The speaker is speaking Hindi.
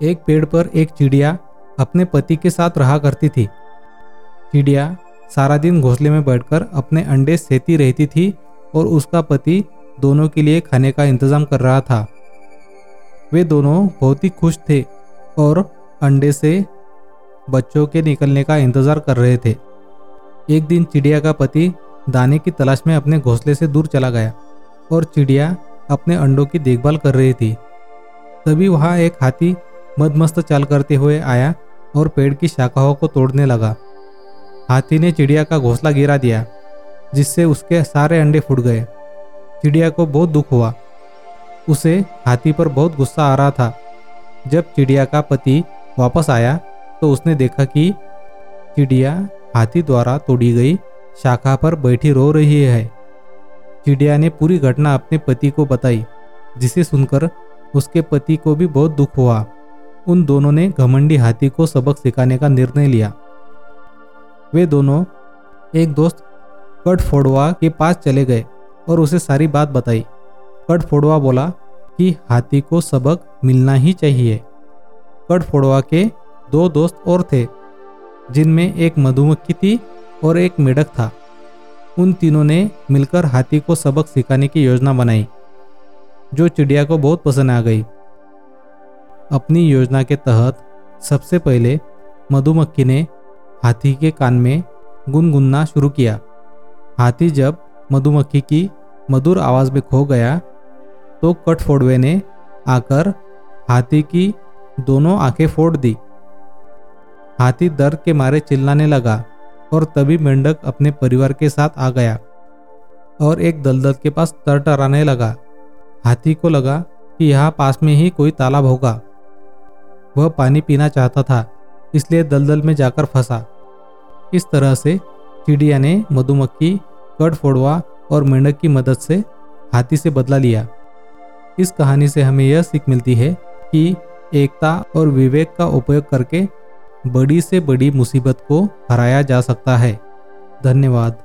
एक पेड़ पर एक चिड़िया अपने पति के साथ रहा करती थी। चिड़िया सारा दिन घोंसले में बैठकर अपने अंडे सेती रहती थी और उसका पति दोनों के लिए खाने का इंतज़ाम कर रहा था। वे दोनों बहुत ही खुश थे और अंडे से बच्चों के निकलने का इंतज़ार कर रहे थे। एक दिन चिड़िया का पति दाने की तलाश में अपने घोंसले से दूर चला गया और चिड़िया अपने अंडों की देखभाल कर रही थी। तभी वहाँ एक हाथी मदमस्त चाल करते हुए आया और पेड़ की शाखाओं को तोड़ने लगा। हाथी ने चिड़िया का घोंसला गिरा दिया, जिससे उसके सारे अंडे फूट गए। चिड़िया को बहुत दुख हुआ। उसे हाथी पर बहुत गुस्सा आ रहा था। जब चिड़िया का पति वापस आया तो उसने देखा कि चिड़िया हाथी द्वारा तोड़ी गई शाखा पर बैठी रो रही है। चिड़िया ने पूरी घटना अपने पति को बताई, जिसे सुनकर उसके पति को भी बहुत दुख हुआ। उन दोनों ने घमंडी हाथी को सबक सिखाने का निर्णय लिया। वे दोनों एक दोस्त कट फोड़वा के पास चले गए और उसे सारी बात बताई। कट फोड़वा बोला कि हाथी को सबक मिलना ही चाहिए। कट फोड़वा के दो दोस्त और थे, जिनमें एक मधुमक्खी थी और एक मेढक था। उन तीनों ने मिलकर हाथी को सबक सिखाने की योजना बनाई, जो चिड़िया को बहुत पसंद आ गई। अपनी योजना के तहत सबसे पहले मधुमक्खी ने हाथी के कान में गुनगुनना शुरू किया। हाथी जब मधुमक्खी की मधुर आवाज़ में खो गया तो कटफोड़वे ने आकर हाथी की दोनों आँखें फोड़ दी। हाथी दर्द के मारे चिल्लाने लगा और तभी मेंढक अपने परिवार के साथ आ गया और एक दलदल के पास तरटराने लगा। हाथी को लगा कि यहाँ पास में ही कोई तालाब होगा। वह पानी पीना चाहता था, इसलिए दलदल में जाकर फंसा। इस तरह से चिड़िया ने मधुमक्खी कट फोड़वा और मेंढक की मदद से हाथी से बदला लिया। इस कहानी से हमें यह सीख मिलती है कि एकता और विवेक का उपयोग करके बड़ी से बड़ी मुसीबत को हराया जा सकता है। धन्यवाद।